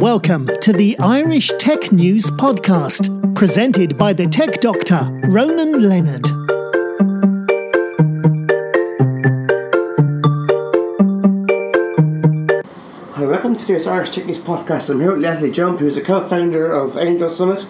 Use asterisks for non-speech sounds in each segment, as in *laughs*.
Welcome to the Irish Tech News Podcast, presented by the tech doctor, Ronan Leonard. Hi, welcome to today's Irish Tech News Podcast. I'm here with Leslie Jump, who's a co-founder of Angel Summit,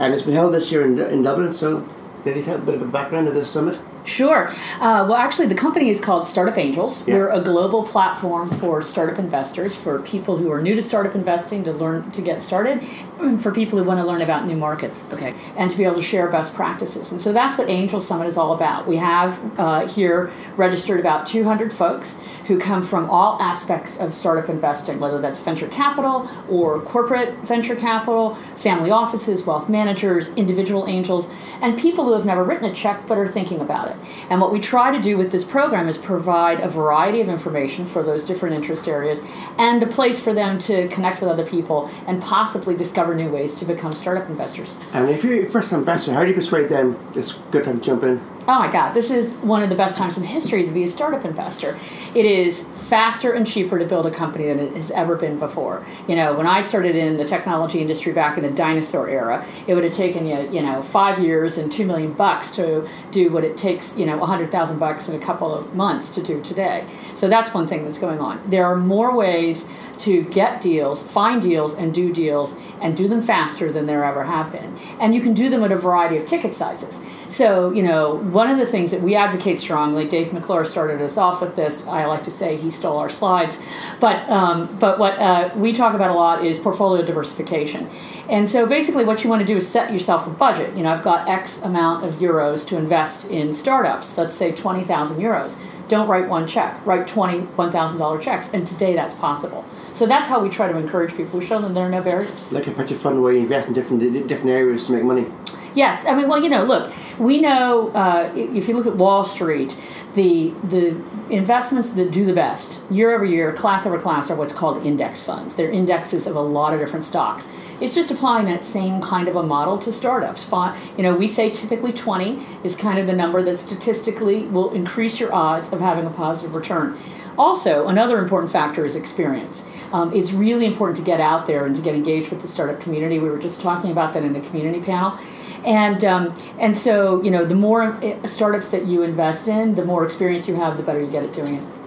and it's been held this year in, in Dublin. So, did you tell a bit about the background of this summit? Sure. Uh, well, actually, the company is called Startup Angels. Yeah. We're a global platform for startup investors, for people who are new to startup investing to learn to get started, and for people who want to learn about new markets. Okay, and to be able to share best practices. And so that's what Angel Summit is all about. We have uh, here registered about 200 folks who come from all aspects of startup investing, whether that's venture capital or corporate venture capital, family offices, wealth managers, individual angels, and people who have never written a check but are thinking about it. And what we try to do with this program is provide a variety of information for those different interest areas and a place for them to connect with other people and possibly discover new ways to become startup investors. And if you're a first investor, how do you persuade them it's a good time to jump in? Oh my God, this is one of the best times in history to be a startup investor. It is faster and cheaper to build a company than it has ever been before. You know, when I started in the technology industry back in the dinosaur era, it would have taken you, you know, five years and two million bucks to do what it takes, you know, a hundred thousand bucks in a couple of months to do today. So that's one thing that's going on. There are more ways to get deals, find deals, and do deals, and do them faster than there ever have been. And you can do them at a variety of ticket sizes. So, you know, one of the things that we advocate strongly, Dave McClure started us off with this. I like to say he stole our slides, but um, but what uh, we talk about a lot is portfolio diversification. And so, basically, what you want to do is set yourself a budget. You know, I've got X amount of euros to invest in startups. Let's say twenty thousand euros. Don't write one check. Write twenty one thousand dollar checks, and today that's possible. So that's how we try to encourage people. We show them there are no barriers. Like a pension fund where you invest in different different areas to make money. Yes, I mean, well, you know, look, we know uh, if you look at Wall Street, the the investments that do the best year over year, class over class, are what's called index funds. They're indexes of a lot of different stocks. It's just applying that same kind of a model to startups. You know, we say typically 20 is kind of the number that statistically will increase your odds of having a positive return. Also, another important factor is experience. Um, it's really important to get out there and to get engaged with the startup community. We were just talking about that in the community panel. And, um, and so, you know, the more uh, startups that you invest in, the more experience you have, the better you get at doing it.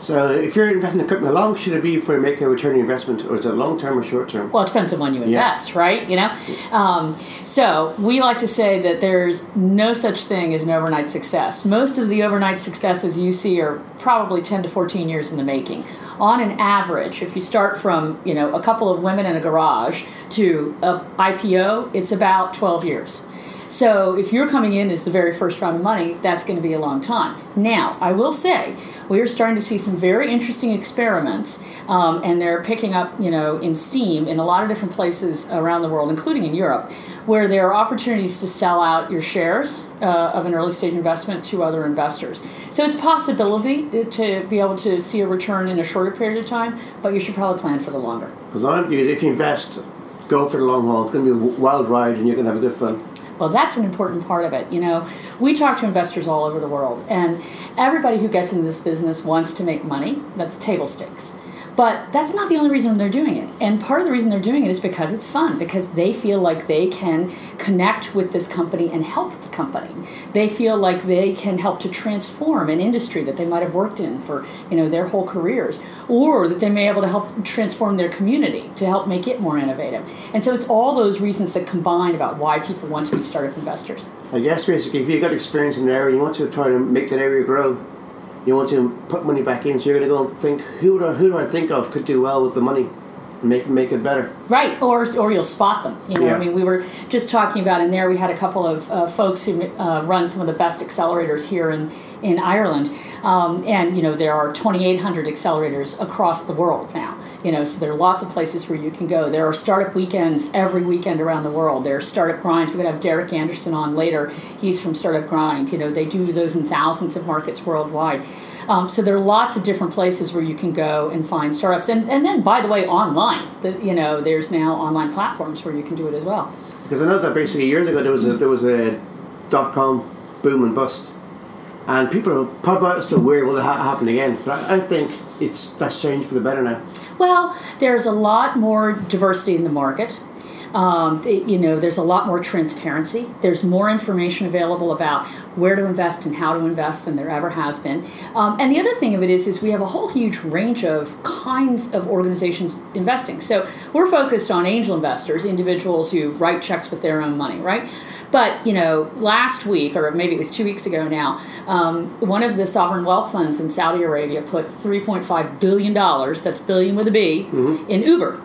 So, if you're investing in equipment, how long should it be for you make a return on investment, or is it long term or short term? Well, it depends on when you invest, right? You know, um, so we like to say that there's no such thing as an overnight success. Most of the overnight successes you see are probably 10 to 14 years in the making. On an average, if you start from you know a couple of women in a garage to a IPO, it's about 12 years. So if you're coming in as the very first round of money, that's going to be a long time. Now, I will say we are starting to see some very interesting experiments, um, and they're picking up, you know, in Steam in a lot of different places around the world, including in Europe, where there are opportunities to sell out your shares uh, of an early stage investment to other investors. So it's a possibility to be able to see a return in a shorter period of time, but you should probably plan for the longer. Because if you invest, go for the long haul. It's going to be a wild ride, and you're going to have a good fun. Well, that's an important part of it. You know, we talk to investors all over the world, and everybody who gets into this business wants to make money. That's table stakes. But that's not the only reason they're doing it. And part of the reason they're doing it is because it's fun, because they feel like they can connect with this company and help the company. They feel like they can help to transform an industry that they might have worked in for, you know, their whole careers, or that they may be able to help transform their community to help make it more innovative. And so it's all those reasons that combine about why people want to be startup investors. I guess basically, if you've got experience in an area, you want to try to make that area grow. You want to put money back in, so you're going to go and think who do I, who do I think of could do well with the money, make make it better. Right, or or you'll spot them. You know, Yeah. I mean, we were just talking about in there. We had a couple of uh, folks who uh, run some of the best accelerators here in in Ireland, um, and you know there are 2,800 accelerators across the world now. You know, so there are lots of places where you can go. There are startup weekends every weekend around the world. There are startup grinds. We're going to have Derek Anderson on later. He's from Startup Grind. You know, they do those in thousands of markets worldwide. Um, so there are lots of different places where you can go and find startups, and and then by the way, online. The, you know, there's now online platforms where you can do it as well. Because I know that basically years ago there was a there was a dot com boom and bust, and people are probably so weird will that happen again. But I, I think it's that's changed for the better now. Well, there's a lot more diversity in the market. Um, it- you know, there's a lot more transparency. There's more information available about where to invest and how to invest than there ever has been. Um, and the other thing of it is, is we have a whole huge range of kinds of organizations investing. So we're focused on angel investors, individuals who write checks with their own money, right? But you know, last week, or maybe it was two weeks ago now, um, one of the sovereign wealth funds in Saudi Arabia put 3.5 billion dollars. That's billion with a B, in Uber.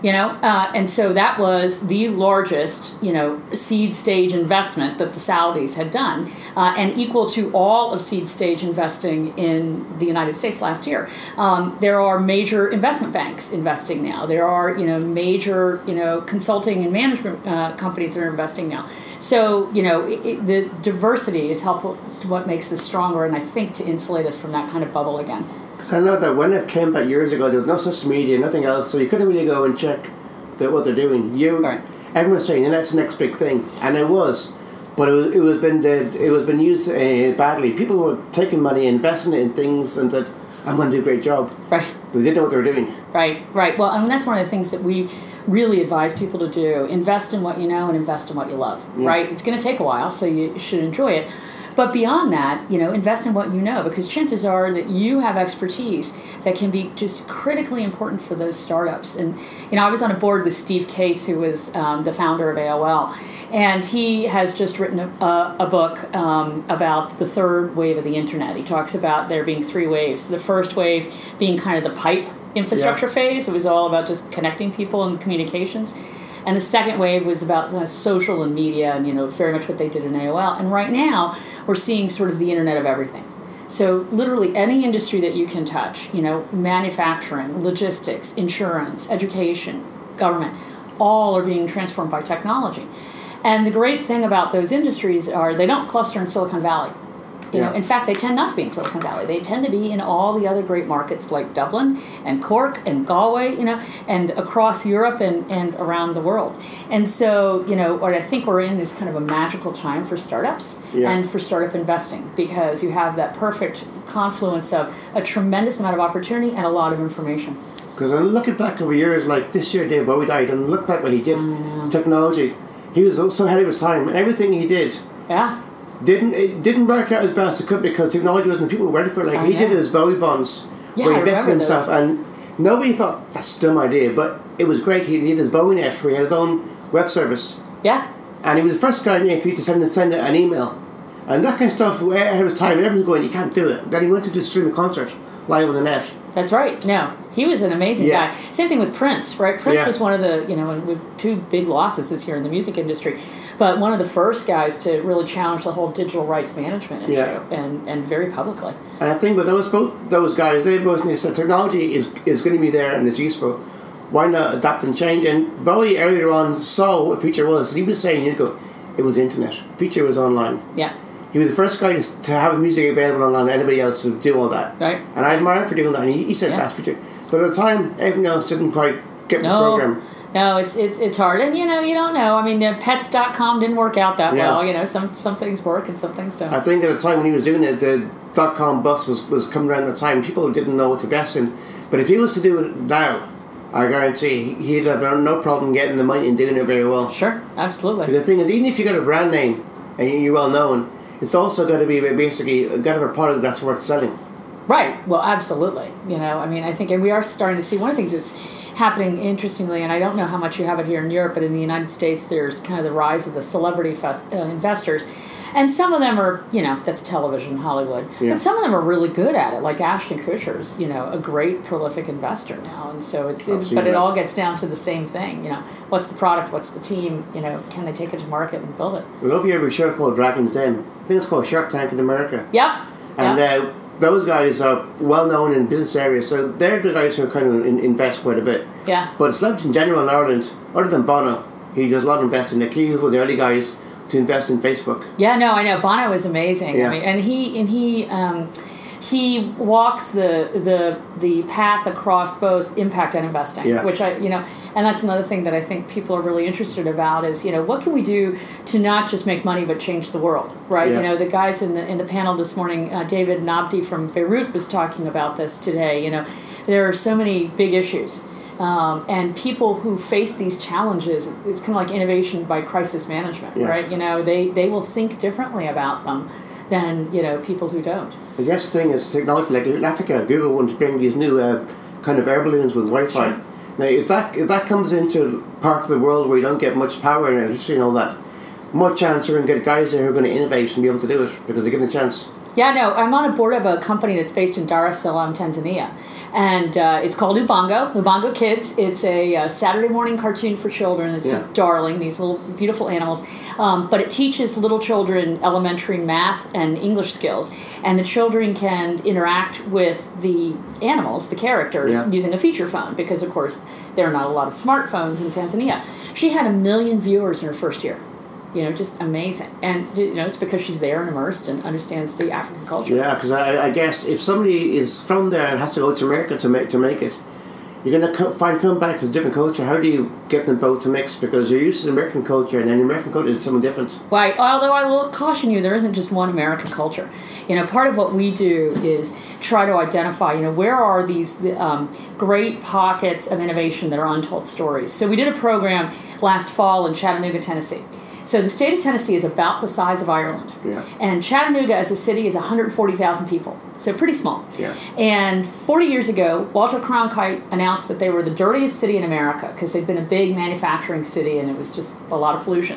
You know, uh, and so that was the largest, you know, seed stage investment that the Saudis had done, uh, and equal to all of seed stage investing in the United States last year. Um, there are major investment banks investing now. There are, you know, major, you know, consulting and management uh, companies that are investing now. So, you know, it, it, the diversity is helpful to what makes this stronger, and I think to insulate us from that kind of bubble again. Because I know that when it came back years ago, there was no social media, nothing else, so you couldn't really go and check the, what they're doing. You, Right. everyone was saying, and that's the next big thing, and it was, but it was, it was been it was been used uh, badly. People were taking money, investing it in things, and that I'm going to do a great job. Right. But they didn't know what they were doing. Right, right. Well, I mean, that's one of the things that we really advise people to do invest in what you know and invest in what you love, right? It's going to take a while, so you should enjoy it. But beyond that, you know, invest in what you know because chances are that you have expertise that can be just critically important for those startups. And, you know, I was on a board with Steve Case, who was um, the founder of AOL, and he has just written a, a, a book um, about the third wave of the internet. He talks about there being three waves. The first wave being kind of the pipe infrastructure Yeah. phase. It was all about just connecting people and communications. And the second wave was about uh, social and media, and you know, very much what they did in AOL. And right now, we're seeing sort of the internet of everything. So literally any industry that you can touch, you know, manufacturing, logistics, insurance, education, government, all are being transformed by technology. And the great thing about those industries are they don't cluster in Silicon Valley. You know, in fact, they tend not to be in Silicon Valley. They tend to be in all the other great markets like Dublin and Cork and Galway, you know, and across Europe and, and around the world. And so, you know, what I think we're in is kind of a magical time for startups Yeah. and for startup investing because you have that perfect confluence of a tremendous amount of opportunity and a lot of information. Because I'm looking back over years, like this year Dave Bowie died, and look back what he did, mm. technology. He was so ahead of his time, and everything he did Yeah. Didn't it didn't work out as best it could because technology wasn't the people were ready for it. Like he did his Bowie bonds, Yeah, where he invested himself, those. and nobody thought that's a dumb idea, but it was great. He did his BowieNet, where he had his own web service, Yeah. and he was the first guy in the A3 to send send an email, and that kind of stuff. Ahead of his time, everyone's going, you can't do it. Then he went to do stream a concert live on the net. That's right. No, he was an amazing Yeah. guy. Same thing with Prince, right? Prince Yeah. was one of the, you know, two big losses this year in the music industry, but one of the first guys to really challenge the whole digital rights management issue, Yeah. and and very publicly. And I think with those both those guys, they both said technology is is going to be there and it's useful. Why not adapt and change? And Bowie earlier on saw what feature was. He was saying years ago, it was internet. Feature was online. Yeah. He was the first guy to, to have music available online. Anybody else to do all that. Right. And I admire him for doing that. And he, he said Yeah. that's feature. But at the time, everything else didn't quite get the program. No, it's, it's it's hard, and you know you don't know. I mean, uh, Pets.com didn't work out that Yeah. well. You know, some some things work and some things don't. I think at the time when he was doing it, the dot com bus was, was coming around at the time. People didn't know what to invest in. But if he was to do it now, I guarantee he'd have no problem getting the money and doing it very well. sure, absolutely. The thing is, even if you got a brand name and you're well known, it's also got to be basically got to be a product that's worth selling. Right. Well, absolutely. You know, I mean, I think, and we are starting to see one of the things that's happening interestingly, and I don't know how much you have it here in Europe, but in the United States, there's kind of the rise of the celebrity fe- uh, investors. And some of them are, you know, that's television, Hollywood. Yeah. But some of them are really good at it, like Ashton Kutcher's, you know, a great prolific investor now. And so it's, it's but it all gets down to the same thing, you know, what's the product, what's the team, you know, can they take it to market and build it? We love you have a show called Dragon's Den. I think it's called Shark Tank in America. Yep. And yep. uh, those guys are well known in business areas, so they're the guys who kind of in, invest quite a bit. yeah. But celebrities in general in Ireland, other than Bono, he does a lot of investing. Like he was one of the early guys to invest in Facebook. Yeah, no, I know. Bono was amazing. Yeah. I mean, and he and he um, he walks the the the path across both impact and investing, Yeah. which I you know, and that's another thing that I think people are really interested about is you know what can we do to not just make money but change the world, right? Yeah. You know, the guys in the in the panel this morning, uh, David Nabdi from Beirut was talking about this today. You know, there are so many big issues. Um, and people who face these challenges, it's kind of like innovation by crisis management, Yeah. right? You know, they, they will think differently about them than, you know, people who don't. The thing is technology. Like in Africa, Google wants to bring these new uh, kind of air balloons with Wi-Fi. Sure. Now, if that if that comes into a part of the world where you don't get much power and electricity and all that, more chance you're going to get guys there who are going to innovate and be able to do it because they're given the chance. Yeah, no, I'm on a board of a company that's based in Dar es Salaam, Tanzania. And uh, it's called Ubongo, Ubongo Kids. It's a uh, Saturday morning cartoon for children. It's Yeah. just darling, these little beautiful animals. Um, but it teaches little children elementary math and English skills. And the children can interact with the animals, the characters, Yeah. using a feature phone because, of course, there are not a lot of smartphones in Tanzania. She had a million viewers in her first year. You know, just amazing. And, you know, it's because she's there and immersed and understands the African culture. Yeah, because I, I guess if somebody is from there and has to go to America to make to make it, you're going to co- find come back as a different culture. How do you get them both to mix? Because you're used to the American culture, and then the American culture is something different. Why? Although I will caution you, there isn't just one American culture. You know, part of what we do is try to identify. You know, where are these um, great pockets of innovation that are untold stories? So we did a program last fall in Chattanooga, Tennessee. So the state of Tennessee is about the size of Ireland, Yeah. and Chattanooga as a city is 140,000 people, so pretty small. Yeah. And 40 years ago, Walter Cronkite announced that they were the dirtiest city in America because they'd been a big manufacturing city and it was just a lot of pollution.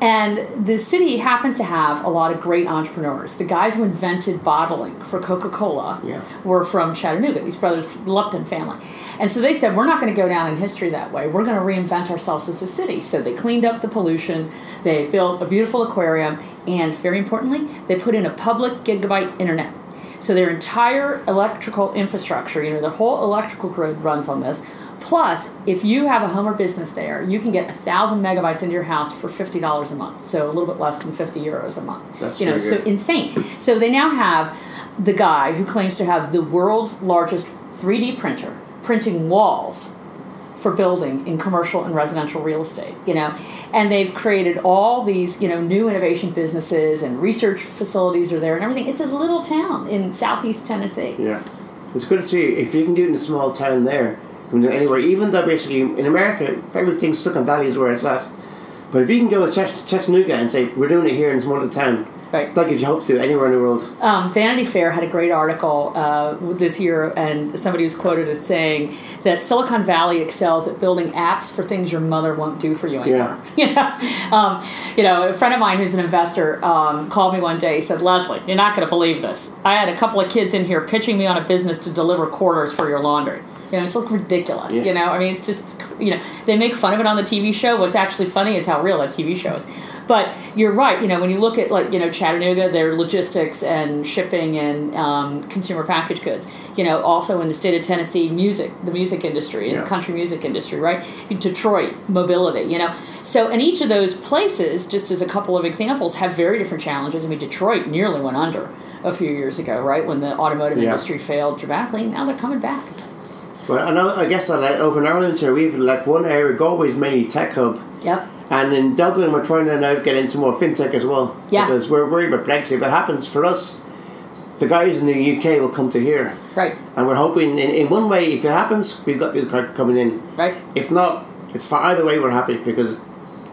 And the city happens to have a lot of great entrepreneurs. The guys who invented bottling for Coca Cola Yeah. were from Chattanooga, these brothers, Lupton family. And so they said, we're not going to go down in history that way. We're going to reinvent ourselves as a city. So they cleaned up the pollution, they built a beautiful aquarium, and very importantly, they put in a public gigabyte internet. So their entire electrical infrastructure, you know, their whole electrical grid runs on this. Plus, if you have a home or business there, you can get a thousand megabytes into your house for fifty dollars a month. So a little bit less than fifty euros a month. That's you know, very so insane. So they now have the guy who claims to have the world's largest 3D printer printing walls for building in commercial and residential real estate you know and they've created all these you know new innovation businesses and research facilities are there and everything it's a little town in southeast tennessee Yeah, it's good to see if you can do it in a small town there, you can do anywhere. Even though basically in America everything's Silicon Valley is where it's at, but if you can go to Chat- Chattanooga and say we're doing it here in small town, Right. that gives you hope to anywhere in the world. um, vanity fair had a great article uh, this year and somebody was quoted as saying that silicon valley excels at building apps for things your mother won't do for you anymore *laughs* you know um, you know a friend of mine who's an investor um, called me one day he said leslie you're not going to believe this i had a couple of kids in here pitching me on a business to deliver quarters for your laundry you know, it's look ridiculous. Yeah. You know, I mean, it's just you know they make fun of it on the TV show. What's actually funny is how real that TV show is. But you're right. You know, when you look at like you know Chattanooga, their logistics and shipping and um, consumer packaged goods. You know, also in the state of Tennessee, music, the music industry and Yeah. country music industry, right? Detroit, mobility. You know, so in each of those places, just as a couple of examples, have very different challenges. I mean, Detroit nearly went under a few years ago, right, when the automotive Yeah. industry failed dramatically. Now they're coming back. But I know, I guess that like, over in Ireland here, we've like one area, Galway's mainly tech hub, Yep. and in Dublin we're trying to now get into more fintech as well. Yeah. Because we're worried about Brexit. If it happens for us, the guys in the UK will come to here, Right. and we're hoping in, in one way, if it happens, we've got these guys coming in. Right. If not, it's for either way we're happy because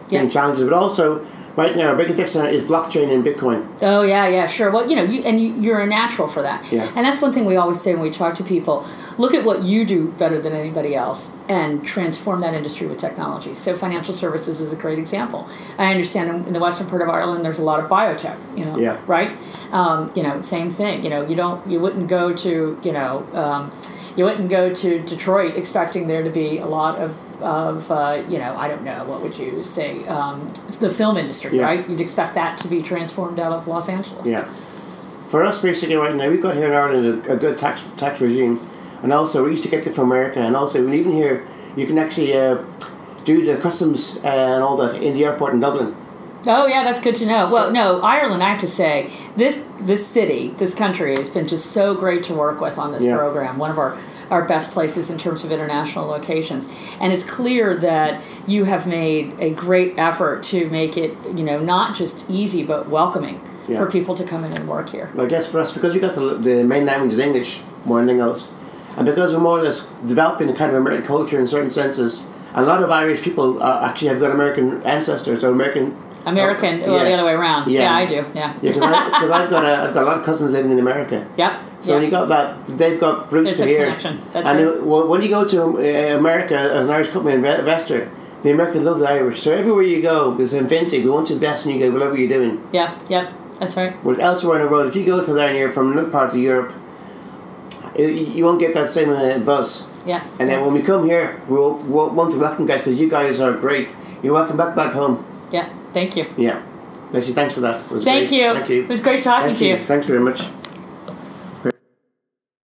Yeah. getting challenges. But also, right now our biggest extent is blockchain and Bitcoin. Oh yeah, yeah, sure. Well, you know, you, and you, you're a natural for that. Yeah. And that's one thing we always say when we talk to people: look at what you do better than anybody else, and transform that industry with technology. So financial services is a great example. I understand in, in the western part of Ireland, there's a lot of biotech. You know, Yeah. right? Um, you know, same thing. You know, you don't, you wouldn't go to, you know. Um, you wouldn't go to Detroit expecting there to be a lot of, of uh, you know, I don't know, what would you say, um, the film industry, Yeah. right? You'd expect that to be transformed out of Los Angeles. Yeah. For us, basically, right now, we've got here in Ireland a, a good tax tax regime, and also we used to get it from America, and also even here you can actually uh, do the customs uh, and all that in the airport in Dublin. Oh yeah, that's good to know. well, no, Ireland. I have to say, this this city, this country has been just so great to work with on this Yeah. program. One of our our best places in terms of international locations, and it's clear that you have made a great effort to make it, you know, not just easy but welcoming Yeah. for people to come in and work here. Well, I guess for us, because we got the, the main language is English more than anything else, and because we're more or less developing a kind of American culture in certain senses, a lot of Irish people uh, actually have got American ancestors or American. American, Oh, well, the other way around. Yeah. Yeah, I do. Yeah. Yeah, because I've got a, I've got a lot of cousins living in America. Yep. So yep. when you got that, they've got roots There's a here. connection. That's and right. uh, well, when you go to uh, America as an Irish company investor, the Americans love the Irish. So everywhere you go, there's inventive. We want to invest in you guys, whatever you're doing. Yeah, Yep. That's right. But elsewhere in the world, if you go to there and you're from another part of Europe, uh, you won't get that same uh, buzz. Yeah. And then when we come here, we'll, we'll want to welcome guys because you guys are great. You're welcome back back home. Yeah. Thank you. Yeah. Leslie, thanks for that. Thank great. you. Thank you. It was great talking Thank to you. Thanks very much.